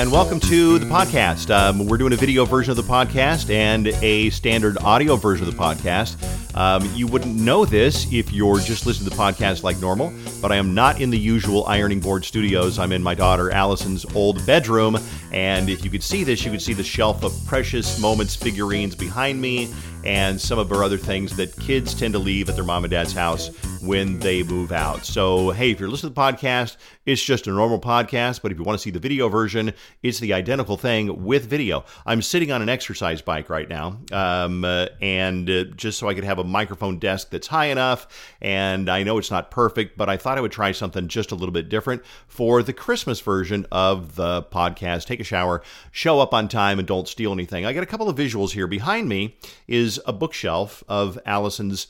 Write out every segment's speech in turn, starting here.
and welcome to the podcast. Um, we're doing a video version of the podcast and a standard audio version of the podcast. Um, you wouldn't know this if you're just listening to the podcast like normal, but I am not in the usual ironing board studios. I'm in my daughter Allison's old bedroom, and if you could see this, you could see the shelf of precious moments figurines behind me and some of our other things that kids tend to leave at their mom and dad's house when they move out. So, hey, if you're listening to the podcast, it's just a normal podcast, but if you want to see the video version, it's the identical thing with video. I'm sitting on an exercise bike right now, um, uh, and uh, just so I could have a microphone desk that's high enough, and I know it's not perfect, but I thought I would try something just a little bit different for the Christmas version of the podcast. Take a shower, show up on time, and don't steal anything. I got a couple of visuals here. Behind me is a bookshelf of Allison's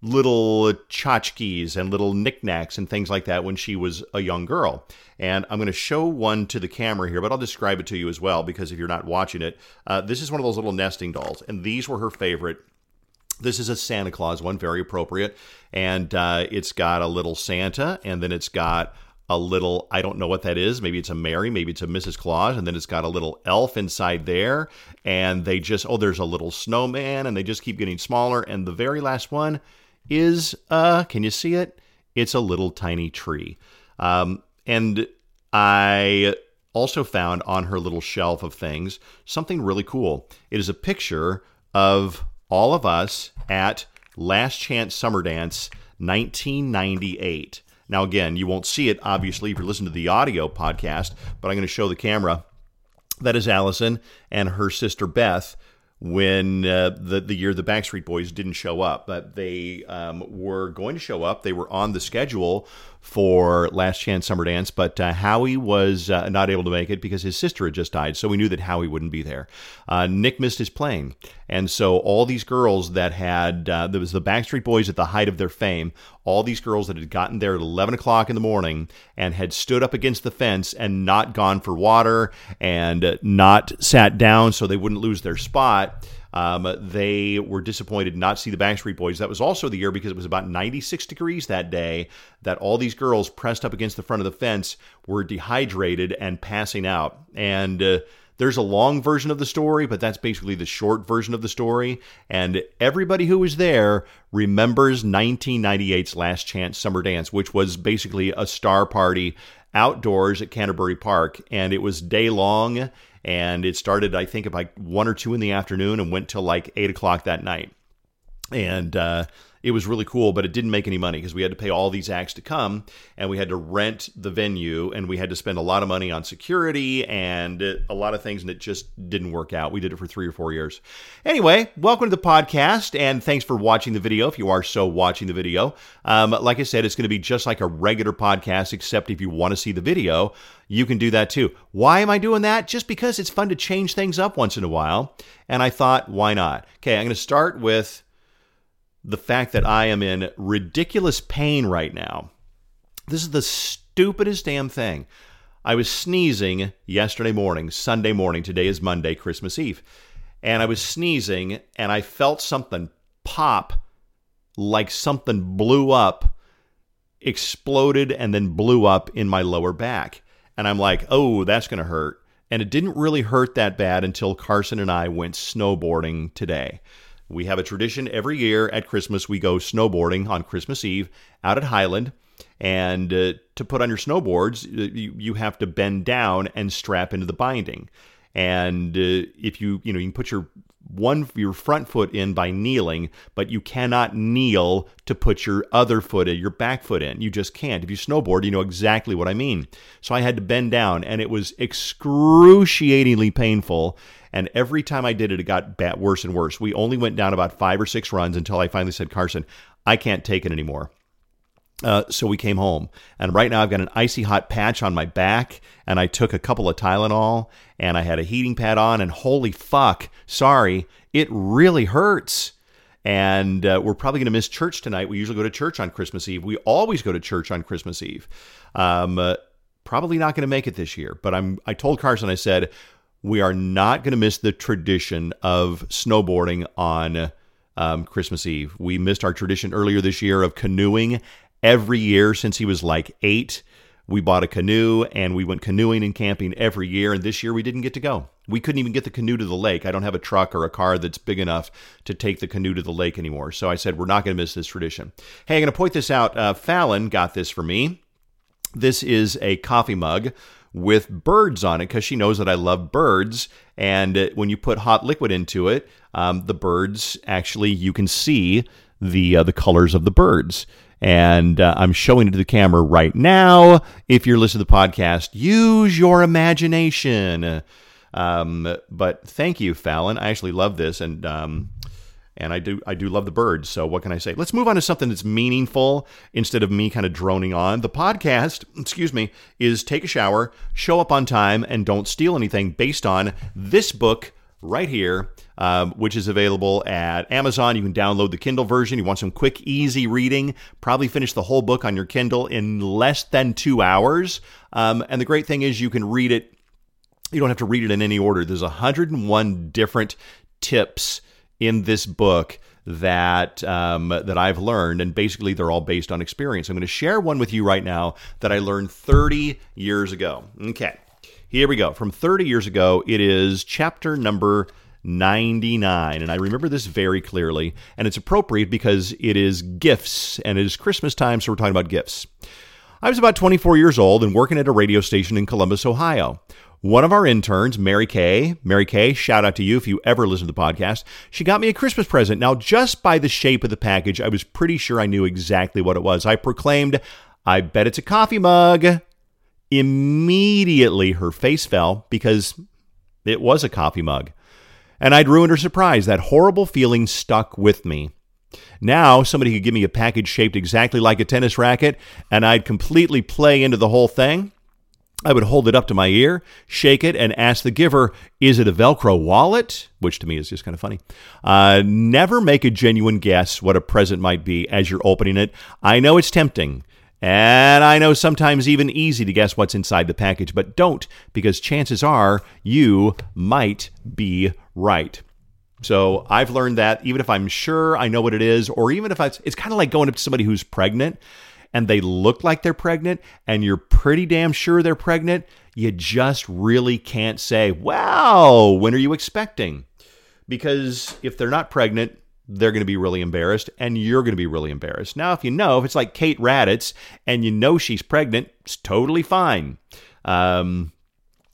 little tchotchkes and little knickknacks and things like that when she was a young girl. And I'm going to show one to the camera here, but I'll describe it to you as well because if you're not watching it, uh, this is one of those little nesting dolls, and these were her favorite. This is a Santa Claus one, very appropriate. And uh, it's got a little Santa, and then it's got a little, I don't know what that is. Maybe it's a Mary, maybe it's a Mrs. Claus, and then it's got a little elf inside there. And they just, oh, there's a little snowman, and they just keep getting smaller. And the very last one is, uh, can you see it? It's a little tiny tree. Um, and I also found on her little shelf of things something really cool. It is a picture of all of us at Last Chance Summer Dance 1998. Now, again, you won't see it, obviously, if you're listening to the audio podcast, but I'm going to show the camera. That is Allison and her sister Beth when uh, the the year the Backstreet Boys didn't show up, but they um, were going to show up. They were on the schedule for Last Chance Summer Dance, but uh, Howie was uh, not able to make it because his sister had just died, so we knew that Howie wouldn't be there. Uh, Nick missed his plane, and so all these girls that had uh, there was the Backstreet Boys at the height of their fame. All these girls that had gotten there at 11 o'clock in the morning and had stood up against the fence and not gone for water and not sat down so they wouldn't lose their spot um, they were disappointed not to see the Backstreet Boys. That was also the year because it was about 96 degrees that day that all these girls pressed up against the front of the fence were dehydrated and passing out. And uh, there's a long version of the story, but that's basically the short version of the story. And everybody who was there remembers 1998's Last Chance Summer Dance, which was basically a star party outdoors at Canterbury Park. And it was day long and it started I think about one or two in the afternoon and went till like eight o'clock that night. And uh, it was really cool, but it didn't make any money because we had to pay all these acts to come and we had to rent the venue and we had to spend a lot of money on security and a lot of things, and it just didn't work out. We did it for three or four years. Anyway, welcome to the podcast and thanks for watching the video if you are so watching the video. Um, like I said, it's going to be just like a regular podcast, except if you want to see the video, you can do that too. Why am I doing that? Just because it's fun to change things up once in a while. And I thought, why not? Okay, I'm going to start with the fact that I am in ridiculous pain right now. This is the stupidest damn thing. I was sneezing yesterday morning, Sunday morning. Today is Monday, Christmas Eve. And I was sneezing and I felt something pop like something blew up, exploded, and then blew up in my lower back. And I'm like, oh, that's going to hurt. And it didn't really hurt that bad until Carson and I went snowboarding today. We have a tradition every year at Christmas. We go snowboarding on Christmas Eve out at Hyland. And uh, to put on your snowboards, uh, you, you have to bend down and strap into the binding. And uh, if you, you know, you can put your one your front foot in by kneeling, but you cannot kneel to put your other foot in, your back foot in. You just can't. If you snowboard, you know exactly what I mean. So I had to bend down, and it was excruciatingly painful. And every time I did it, it got worse and worse. We only went down about five or six runs until I finally said, Carson, I can't take it anymore. Uh, so we came home, and right now I've got an icy hot patch on my back, and I took a couple of Tylenol, and I had a heating pad on, and holy fuck, sorry, it really hurts. And uh, we're probably going to miss church tonight. We usually go to church on Christmas Eve. We always go to church on Christmas Eve. Um, uh, probably not going to make it this year, but I'm. I told Carson, I said we are not going to miss the tradition of snowboarding on um, Christmas Eve. We missed our tradition earlier this year of canoeing every year since he was like eight. we bought a canoe and we went canoeing and camping every year. And this year we didn't get to go. We couldn't even get the canoe to the lake. I don't have a truck or a car that's big enough to take the canoe to the lake anymore. So I said, we're not going to miss this tradition. Hey, I'm going to point this out. Uh, Fallon got this for me. This is a coffee mug with birds on it because she knows that I love birds. And uh, when you put hot liquid into it, um, the birds actually, you can see the uh, the colors of the birds and uh, I'm showing it to the camera right now. If you're listening to the podcast, use your imagination. Um, but thank you, Fallon. I actually love this, and um, and I do I do love the birds. So what can I say? Let's move on to something that's meaningful instead of me kind of droning on. The podcast, excuse me, is take a shower, show up on time, and don't steal anything. Based on this book right here, um, which is available at Amazon. You can download the Kindle version. You want some quick, easy reading, probably finish the whole book on your Kindle in less than two hours. Um, and the great thing is you can read it. You don't have to read it in any order. There's 101 different tips in this book that um, that I've learned, and basically they're all based on experience. I'm going to share one with you right now that I learned 30 years ago. Okay, here we go. From 30 years ago, it is chapter number 99. And I remember this very clearly. And it's appropriate because it is gifts and it is Christmas time, so we're talking about gifts. I was about 24 years old and working at a radio station in Columbus, Ohio. One of our interns, Mary Kay, Mary Kay, shout out to you if you ever listen to the podcast. She got me a Christmas present. Now, just by the shape of the package, I was pretty sure I knew exactly what it was. I proclaimed, I bet it's a coffee mug. Immediately, her face fell because it was a coffee mug. And I'd ruined her surprise. That horrible feeling stuck with me. Now, somebody could give me a package shaped exactly like a tennis racket, and I'd completely play into the whole thing. I would hold it up to my ear, shake it, and ask the giver, Is it a Velcro wallet? Which to me is just kind of funny. Uh, never make a genuine guess what a present might be as you're opening it. I know it's tempting. And I know sometimes even easy to guess what's inside the package, but don't because chances are you might be right. So I've learned that even if I'm sure I know what it is, or even if I, it's kind of like going up to somebody who's pregnant and they look like they're pregnant and you're pretty damn sure they're pregnant, you just really can't say, wow, when are you expecting? Because if they're not pregnant, they're going to be really embarrassed and you're going to be really embarrassed. Now, if you know, if it's like Kate Raditz and you know she's pregnant, it's totally fine. Um,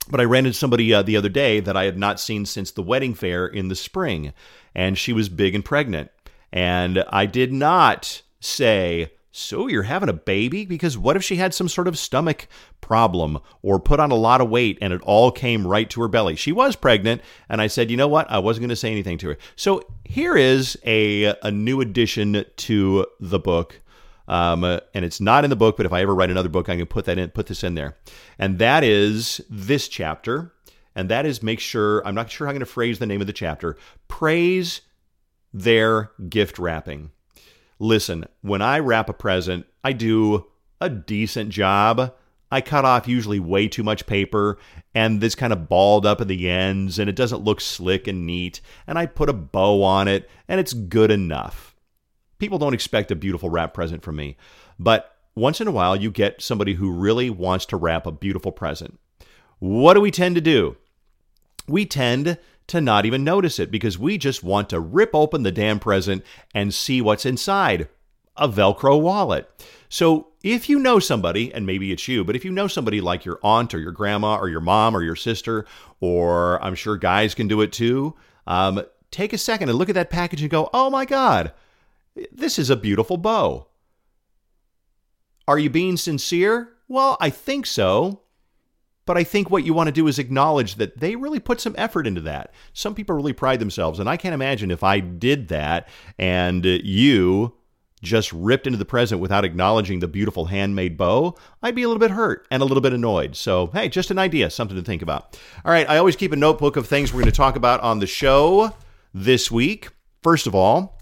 but I ran into somebody uh, the other day that I had not seen since the wedding fair in the spring, and she was big and pregnant. And I did not say, so you're having a baby? Because what if she had some sort of stomach problem or put on a lot of weight and it all came right to her belly? She was pregnant, and I said, you know what? I wasn't going to say anything to her. So here is a, a new addition to the book. Um, and it's not in the book, but if I ever write another book, I can put that in, put this in there. And that is this chapter. And that is make sure, I'm not sure how I'm going to phrase the name of the chapter. Praise their gift wrapping listen, when I wrap a present, I do a decent job. I cut off usually way too much paper and this kind of balled up at the ends and it doesn't look slick and neat. And I put a bow on it and it's good enough. People don't expect a beautiful wrap present from me, but once in a while you get somebody who really wants to wrap a beautiful present. What do we tend to do? We tend to not even notice it because we just want to rip open the damn present and see what's inside a Velcro wallet. So if you know somebody, and maybe it's you, but if you know somebody like your aunt or your grandma or your mom or your sister, or I'm sure guys can do it too, um, take a second and look at that package and go, oh my God, this is a beautiful bow. Are you being sincere? Well, I think so. But I think what you want to do is acknowledge that they really put some effort into that. Some people really pride themselves. And I can't imagine if I did that and you just ripped into the present without acknowledging the beautiful handmade bow, I'd be a little bit hurt and a little bit annoyed. So, hey, just an idea, something to think about. All right, I always keep a notebook of things we're going to talk about on the show this week. First of all,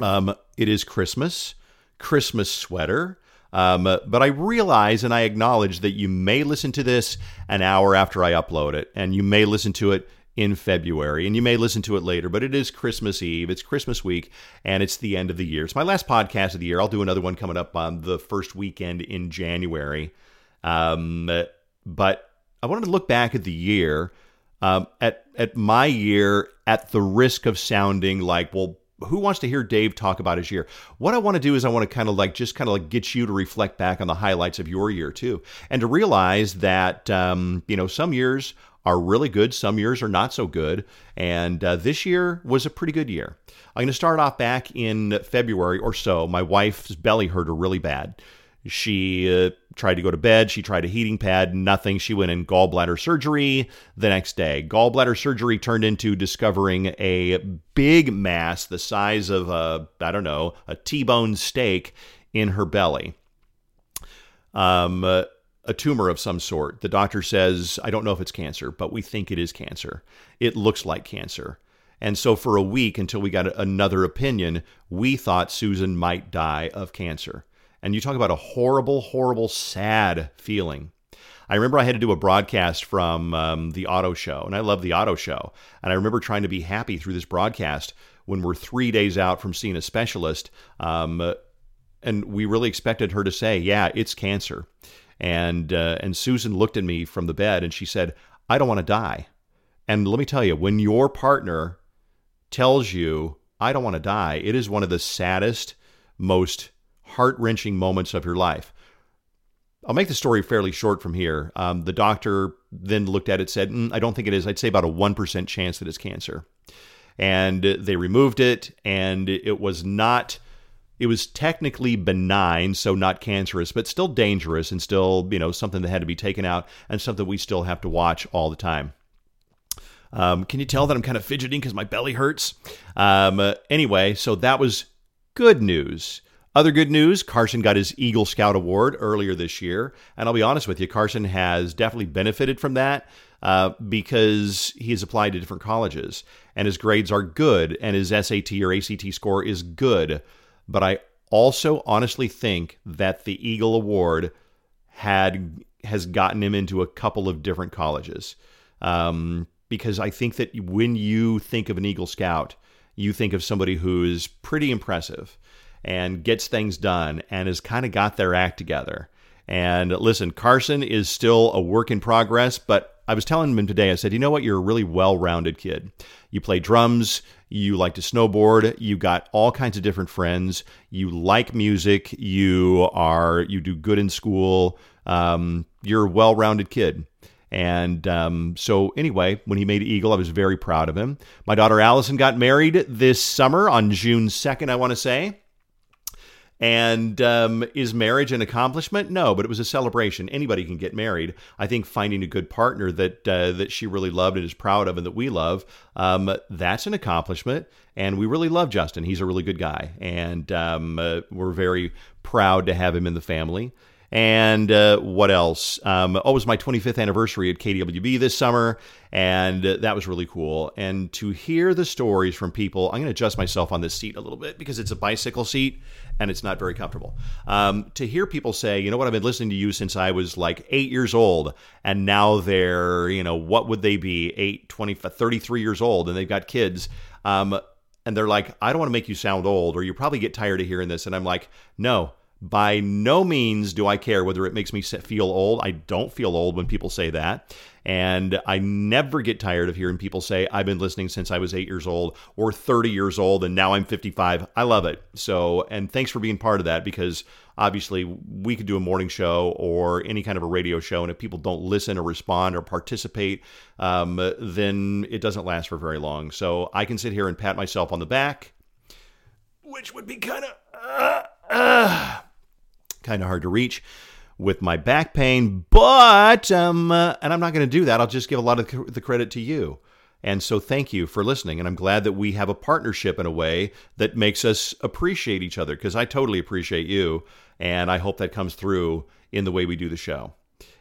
um, it is Christmas, Christmas sweater. Um, but I realize and I acknowledge that you may listen to this an hour after I upload it, and you may listen to it in February, and you may listen to it later, but it is Christmas Eve, it's Christmas week, and it's the end of the year. It's my last podcast of the year. I'll do another one coming up on the first weekend in January. Um, but I wanted to look back at the year, um, at at my year, at the risk of sounding like, well, who wants to hear Dave talk about his year? What I want to do is I want to kind of like just kind of like get you to reflect back on the highlights of your year too, and to realize that um, you know some years are really good, some years are not so good, and uh, this year was a pretty good year. I'm going to start off back in February or so. My wife's belly hurt her really bad. She uh, tried to go to bed. She tried a heating pad, nothing. She went in gallbladder surgery the next day. Gallbladder surgery turned into discovering a big mass the size of a, I don't know, a T bone steak in her belly. Um, uh, a tumor of some sort. The doctor says, I don't know if it's cancer, but we think it is cancer. It looks like cancer. And so, for a week until we got another opinion, we thought Susan might die of cancer. And you talk about a horrible, horrible, sad feeling. I remember I had to do a broadcast from um, the auto show, and I love the auto show. And I remember trying to be happy through this broadcast when we're three days out from seeing a specialist. Um, and we really expected her to say, Yeah, it's cancer. And, uh, and Susan looked at me from the bed and she said, I don't want to die. And let me tell you, when your partner tells you, I don't want to die, it is one of the saddest, most heart wrenching moments of your life. I'll make the story fairly short from here. Um, the doctor then looked at it, said, mm, I don't think it is. I'd say about a 1% chance that it's cancer. And they removed it, and it was not, it was technically benign, so not cancerous, but still dangerous and still, you know, something that had to be taken out and something we still have to watch all the time. Um, can you tell that I'm kind of fidgeting because my belly hurts? Um, uh, anyway, so that was good news. Other good news Carson got his Eagle Scout Award earlier this year. And I'll be honest with you, Carson has definitely benefited from that uh, because he has applied to different colleges and his grades are good and his SAT or ACT score is good. But I also honestly think that the Eagle Award had has gotten him into a couple of different colleges. Um, because I think that when you think of an Eagle Scout, you think of somebody who is pretty impressive and gets things done and has kind of got their act together. And listen, Carson is still a work in progress, but I was telling him today, I said, you know what? You're a really well rounded kid. You play drums, you like to snowboard, you got all kinds of different friends, you like music, you are, you do good in school. Um, you're a well rounded kid. And um, so, anyway, when he made Eagle, I was very proud of him. My daughter Allison got married this summer on June 2nd, I want to say. And um, is marriage an accomplishment? No, but it was a celebration. Anybody can get married. I think finding a good partner that uh, that she really loved and is proud of, and that we love, um, that's an accomplishment. And we really love Justin. He's a really good guy, and um, uh, we're very proud to have him in the family. And uh, what else? Um, oh, it was my 25th anniversary at KDWB this summer, and uh, that was really cool. And to hear the stories from people, I'm going to adjust myself on this seat a little bit because it's a bicycle seat and it's not very comfortable. Um, to hear people say, you know what, I've been listening to you since I was like eight years old, and now they're, you know, what would they be, 8, 20, 33 years old, and they've got kids. Um, and they're like, I don't want to make you sound old, or you probably get tired of hearing this. And I'm like, no, by no means do I care whether it makes me feel old. I don't feel old when people say that. And I never get tired of hearing people say, I've been listening since I was eight years old or 30 years old and now I'm 55. I love it. So, and thanks for being part of that because obviously we could do a morning show or any kind of a radio show. And if people don't listen or respond or participate, um, then it doesn't last for very long. So I can sit here and pat myself on the back, which would be kind of. Uh, uh, kind of hard to reach with my back pain, but um, uh, and I'm not going to do that. I'll just give a lot of the credit to you. And so thank you for listening. And I'm glad that we have a partnership in a way that makes us appreciate each other because I totally appreciate you. And I hope that comes through in the way we do the show.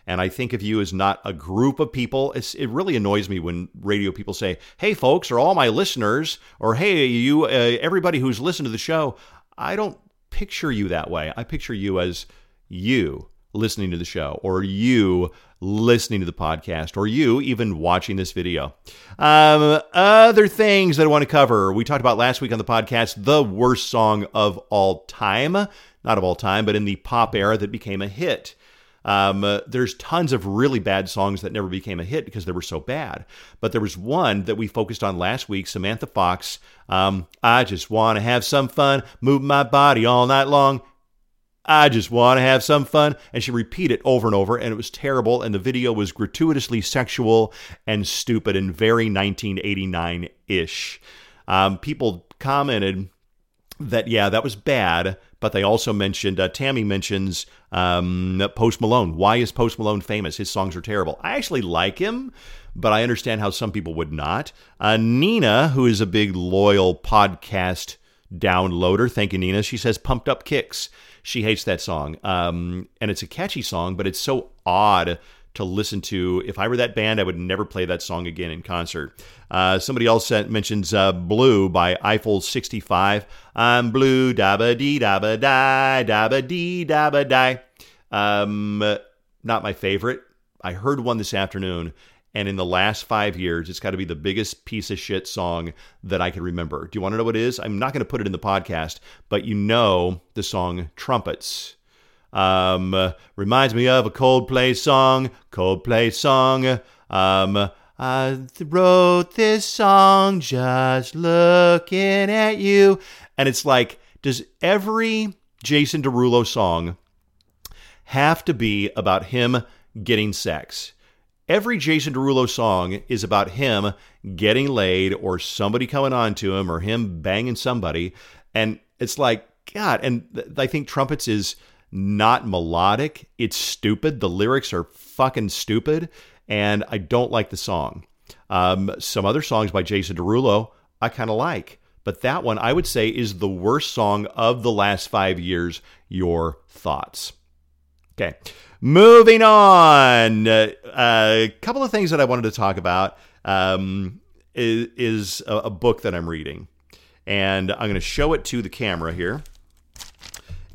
And I think of you as not a group of people. It's, it really annoys me when radio people say, "Hey, folks, or all my listeners," or "Hey, you, uh, everybody who's listened to the show." I don't picture you that way. I picture you as you listening to the show, or you listening to the podcast, or you even watching this video. Um, other things that I want to cover. We talked about last week on the podcast the worst song of all time. Not of all time, but in the pop era that became a hit. Um, uh, there's tons of really bad songs that never became a hit because they were so bad. But there was one that we focused on last week Samantha Fox. Um, I just want to have some fun, move my body all night long. I just want to have some fun. And she repeated it over and over, and it was terrible. And the video was gratuitously sexual and stupid and very 1989 ish. Um, people commented that, yeah, that was bad, but they also mentioned, uh, Tammy mentions um, Post Malone. Why is Post Malone famous? His songs are terrible. I actually like him, but I understand how some people would not. Uh, Nina, who is a big loyal podcast downloader, thank you, Nina, she says Pumped Up Kicks. She hates that song. Um, and it's a catchy song, but it's so odd to listen to. If I were that band, I would never play that song again in concert. Uh, somebody else mentions uh, Blue by Eiffel 65. I'm blue, dabba dee dabba die, dabba dee dabba die. Um, not my favorite. I heard one this afternoon, and in the last five years, it's got to be the biggest piece of shit song that I can remember. Do you want to know what it is? I'm not going to put it in the podcast, but you know the song Trumpets. Um, reminds me of a Coldplay song. Coldplay song. Um, I wrote this song just looking at you. And it's like, does every Jason Derulo song have to be about him getting sex? Every Jason Derulo song is about him getting laid or somebody coming on to him or him banging somebody. And it's like, God, and I think Trumpets is not melodic. It's stupid. The lyrics are fucking stupid, and I don't like the song. Um, some other songs by Jason Derulo I kind of like, but that one I would say is the worst song of the last five years. Your thoughts? Okay, moving on. Uh, a couple of things that I wanted to talk about um, is, is a, a book that I'm reading, and I'm going to show it to the camera here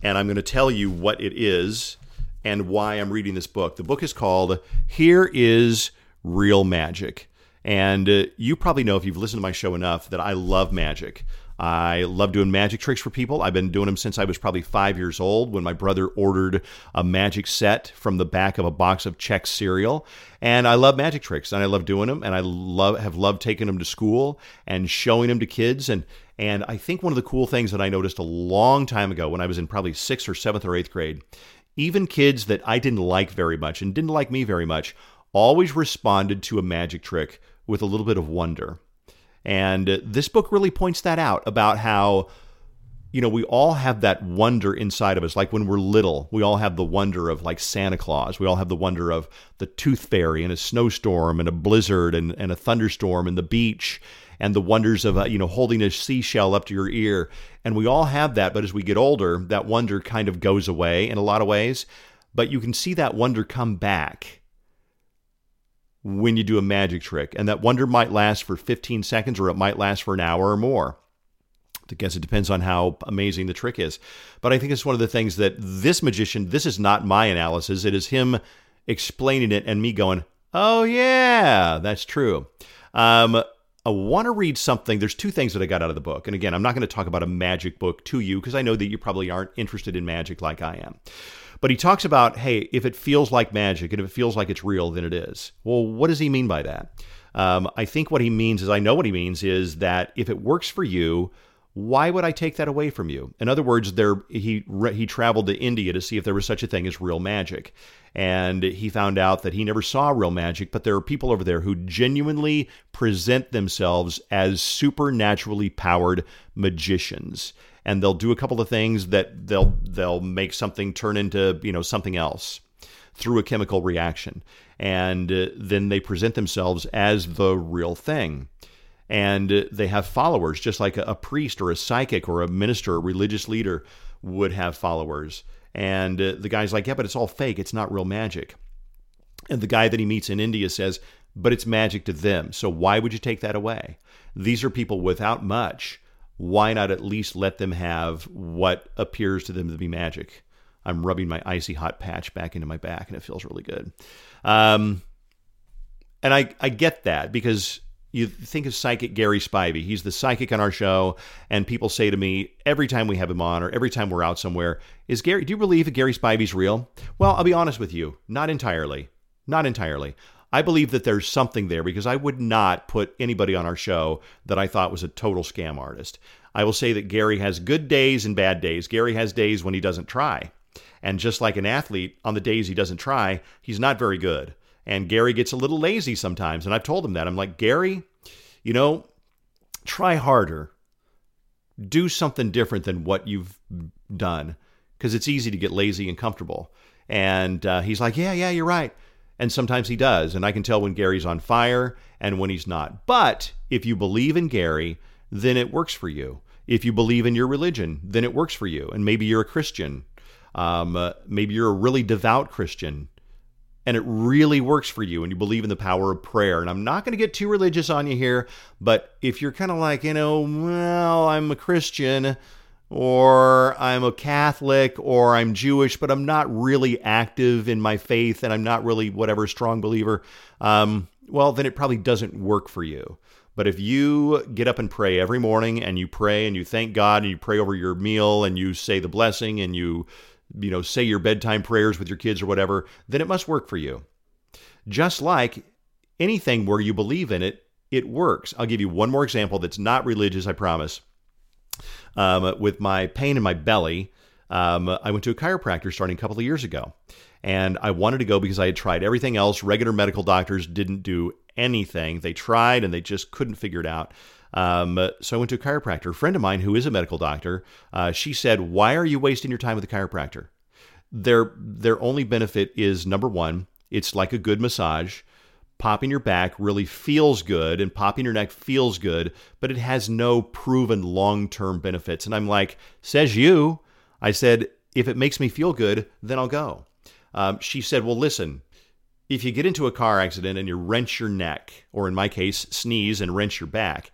and I'm going to tell you what it is and why I'm reading this book. The book is called Here is Real Magic. And uh, you probably know if you've listened to my show enough that I love magic. I love doing magic tricks for people. I've been doing them since I was probably five years old when my brother ordered a magic set from the back of a box of Chex cereal. And I love magic tricks and I love doing them. And I love have loved taking them to school and showing them to kids. And and I think one of the cool things that I noticed a long time ago when I was in probably sixth or seventh or eighth grade, even kids that I didn't like very much and didn't like me very much, always responded to a magic trick with a little bit of wonder. And this book really points that out about how, you know, we all have that wonder inside of us. Like when we're little, we all have the wonder of like Santa Claus. We all have the wonder of the tooth fairy and a snowstorm and a blizzard and, and a thunderstorm and the beach and the wonders of uh, you know holding a seashell up to your ear. And we all have that, but as we get older, that wonder kind of goes away in a lot of ways. But you can see that wonder come back when you do a magic trick, and that wonder might last for 15 seconds or it might last for an hour or more. I guess it depends on how amazing the trick is. But I think it's one of the things that this magician, this is not my analysis, it is him explaining it and me going, oh, yeah, that's true. Um, I want to read something. There's two things that I got out of the book. And again, I'm not going to talk about a magic book to you because I know that you probably aren't interested in magic like I am. But he talks about, hey, if it feels like magic and if it feels like it's real, then it is. Well, what does he mean by that? Um, I think what he means is, I know what he means is that if it works for you, why would I take that away from you? In other words, there he he traveled to India to see if there was such a thing as real magic, and he found out that he never saw real magic, but there are people over there who genuinely present themselves as supernaturally powered magicians, and they'll do a couple of things that they'll they'll make something turn into you know something else through a chemical reaction, and uh, then they present themselves as the real thing and they have followers, just like a, priest or a psychic or a minister, a religious leader would have followers. And uh, the guy's like, yeah, but it's all fake. It's not real magic. And the guy that he meets in India says, but it's magic to them. So why would you take that away? These are people without much. Why not at least let them have what appears to them to be magic? I'm rubbing my icy hot patch back into my back, and it feels really good. Um, and I, I get that because you think of psychic Gary Spivey. He's the psychic on our show, and people say to me every time we have him on or every time we're out somewhere, "Is Gary? Do you believe that Gary Spivey's real?" Well, I'll be honest with you, not entirely, not entirely. I believe that there's something there because I would not put anybody on our show that I thought was a total scam artist. I will say that Gary has good days and bad days. Gary has days when he doesn't try. And just like an athlete, on the days he doesn't try, he's not very good. And Gary gets a little lazy sometimes. And I've told him that. I'm like, Gary, you know, try harder. Do something different than what you've done because it's easy to get lazy and comfortable. And uh, he's like, Yeah, yeah, you're right. And sometimes he does. And I can tell when Gary's on fire and when he's not. But if you believe in Gary, then it works for you. If you believe in your religion, then it works for you. And maybe you're a Christian. Um, uh, maybe you're a really devout Christian and it really works for you and you believe in the power of prayer. And I'm not going to get too religious on you here, but if you're kind of like, you know, well, I'm a Christian or I'm a Catholic or I'm Jewish, but I'm not really active in my faith and I'm not really whatever strong believer, um, well, then it probably doesn't work for you. But if you get up and pray every morning and you pray and you thank God and you pray over your meal and you say the blessing and you you know, say your bedtime prayers with your kids or whatever, then it must work for you. Just like anything where you believe in it, it works. I'll give you one more example that's not religious, I promise. Um, with my pain in my belly, um, I went to a chiropractor starting a couple of years ago. And I wanted to go because I had tried everything else. Regular medical doctors didn't do anything. They tried and they just couldn't figure it out. Um, so I went to a chiropractor. A friend of mine who is a medical doctor, uh, she said, "Why are you wasting your time with a chiropractor? Their their only benefit is number one, it's like a good massage." Popping your back really feels good and popping your neck feels good, but it has no proven long term benefits. And I'm like, says you. I said, if it makes me feel good, then I'll go. Um, she said, well, listen, if you get into a car accident and you wrench your neck, or in my case, sneeze and wrench your back,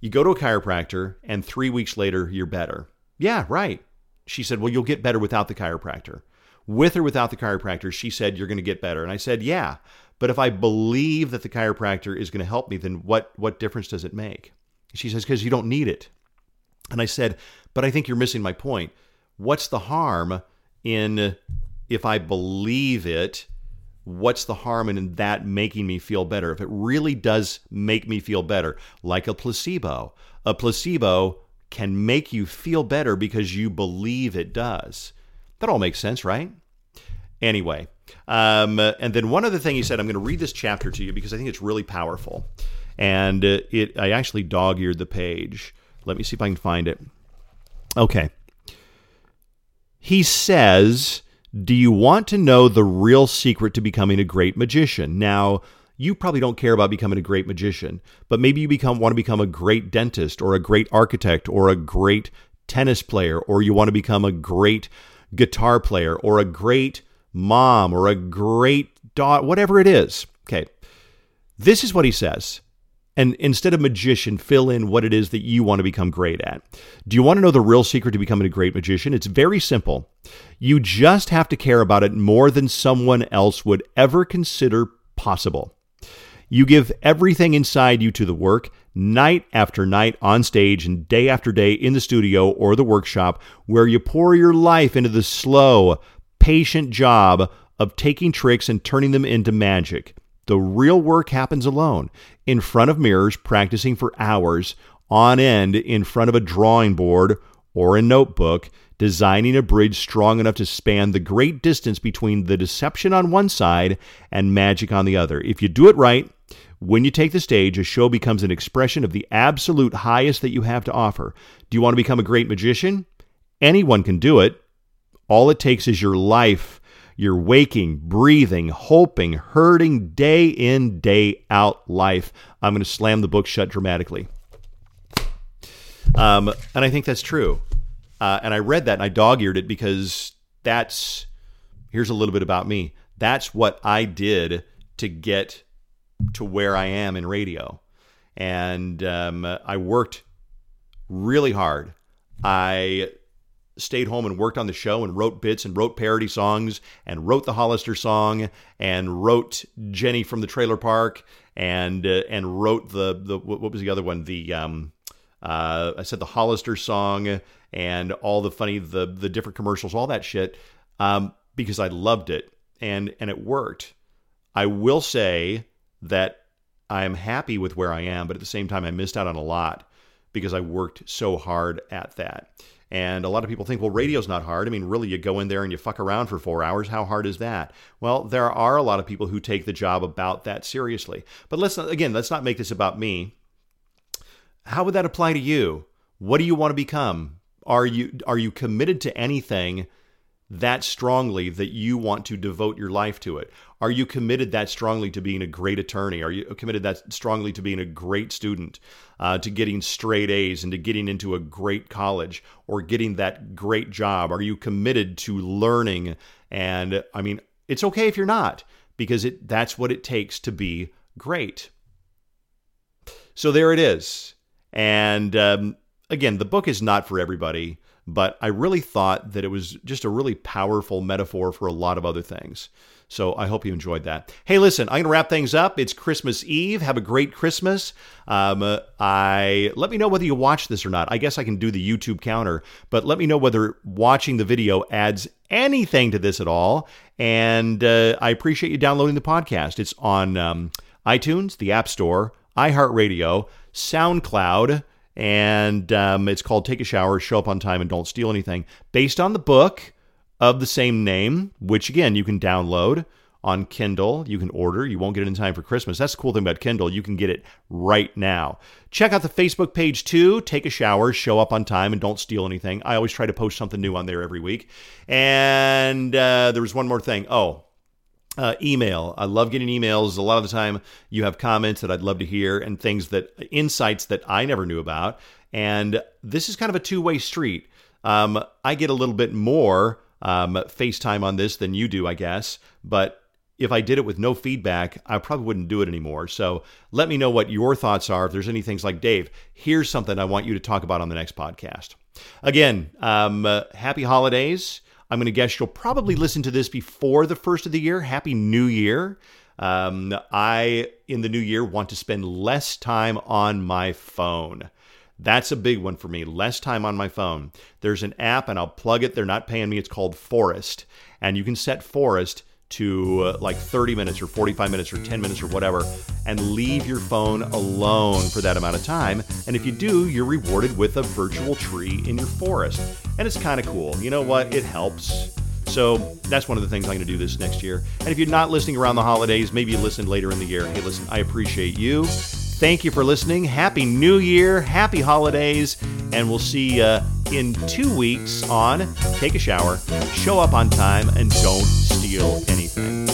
you go to a chiropractor, and three weeks later, you're better. Yeah, right. She said, Well, you'll get better without the chiropractor. With or without the chiropractor, she said, You're going to get better. And I said, Yeah. But if I believe that the chiropractor is going to help me, then what, what difference does it make? She says, Because you don't need it. And I said, But I think you're missing my point. What's the harm in if I believe it what's the harm in that making me feel better? If it really does make me feel better, like a placebo, a placebo can make you feel better because you believe it does. That all makes sense, right? Anyway, um, and then one other thing he said, I'm going to read this chapter to you because I think it's really powerful. And uh, it, I actually dog eared the page. Let me see if I can find it. Okay. He says, do you want to know the real secret to becoming a great magician? Now, you probably don't care about becoming a great magician, but maybe you become want to become a great dentist or a great architect or a great tennis player or you want to become a great guitar player or a great mom or a great daughter, whatever it is. Okay. This is what he says and instead of magician, fill in what it is that you want to become great at. Do you want to know the real secret to becoming a great magician? It's very simple. You just have to care about it more than someone else would ever consider possible. You give everything inside you to the work, night after night on stage and day after day in the studio or the workshop, where you pour your life into the slow, patient job of taking tricks and turning them into magic. The real work happens alone, in front of mirrors, practicing for hours on end in front of a drawing board or a notebook, designing a bridge strong enough to span the great distance between the deception on one side and magic on the other. If you do it right, when you take the stage, a show becomes an expression of the absolute highest that you have to offer. Do you want to become a great magician? Anyone can do it. All it takes is your life you're waking, breathing, hoping, hurting day in, day out life. I'm going to slam the book shut dramatically. Um, and I think that's true. Uh, and I read that and I dog eared it because that's, here's a little bit about me. That's what I did to get to where I am in radio. And um, I worked really hard. I stayed home and worked on the show and wrote bits and wrote parody songs and wrote the Hollister song and wrote Jenny from the Trailer Park and uh, and wrote the the what was the other one the um uh, I said the Hollister song and all the funny the the different commercials all that shit um, because I loved it and and it worked. I will say that I am happy with where I am, but at the same time I missed out on a lot because I worked so hard at that. And a lot of people think, well, radio's not hard. I mean, really, you go in there and you fuck around for four hours. How hard is that? Well, there are a lot of people who take the job about that seriously. But let's again, let's not make this about me. How would that apply to you? What do you want to become? Are you are you committed to anything that strongly that you want to devote your life to it? Are you committed that strongly to being a great attorney? Are you committed that strongly to being a great student, uh, to getting straight A's and to getting into a great college or getting that great job? Are you committed to learning? And I mean, it's okay if you're not, because it that's what it takes to be great. So there it is. And um, again, the book is not for everybody but I really thought that it was just a really powerful metaphor for a lot of other things. So I hope you enjoyed that. Hey, listen, I'm gonna wrap things up. It's Christmas Eve. Have a great Christmas. Um, I let me know whether you watch this or not. I guess I can do the YouTube counter, but let me know whether watching the video adds anything to this at all. And uh, I appreciate you downloading the podcast. It's on um, iTunes, the App Store, iHeartRadio, SoundCloud and um, it's called Take a Shower, Show Up on Time, and Don't Steal Anything, based on the book of the same name, which again you can download on Kindle. You can order. You won't get it in time for Christmas. That's the cool thing about Kindle. You can get it right now. Check out the Facebook page too. Take a shower, show up on time, and don't steal anything. I always try to post something new on there every week. And uh, there was one more thing. Oh, uh, email. I love getting emails. A lot of the time, you have comments that I'd love to hear and things that insights that I never knew about. And this is kind of a two way street. Um, I get a little bit more um, FaceTime on this than you do, I guess. But if I did it with no feedback, I probably wouldn't do it anymore. So let me know what your thoughts are. If there's any things like, Dave, here's something I want you to talk about on the next podcast. Again, um, uh, happy holidays. I'm going to guess you'll probably listen to this before the first of the year. Happy New Year. Um, I, in the new year, want to spend less time on my phone. That's a big one for me. Less time on my phone. There's an app, and I'll plug it. They're not paying me. It's called Forest. And you can set Forest to uh, like 30 minutes or 45 minutes or 10 minutes or whatever and leave your phone alone for that amount of time. And if you do, you're rewarded with a virtual tree in your forest. And it's kind of cool. You know what? It helps. So that's one of the things I'm going to do this next year. And if you're not listening around the holidays, maybe you listen later in the year. Hey, listen, I appreciate you. Thank you for listening. Happy New Year. Happy holidays. And we'll see you in two weeks on Take a Shower, Show Up on Time, and Don't Steal Anything.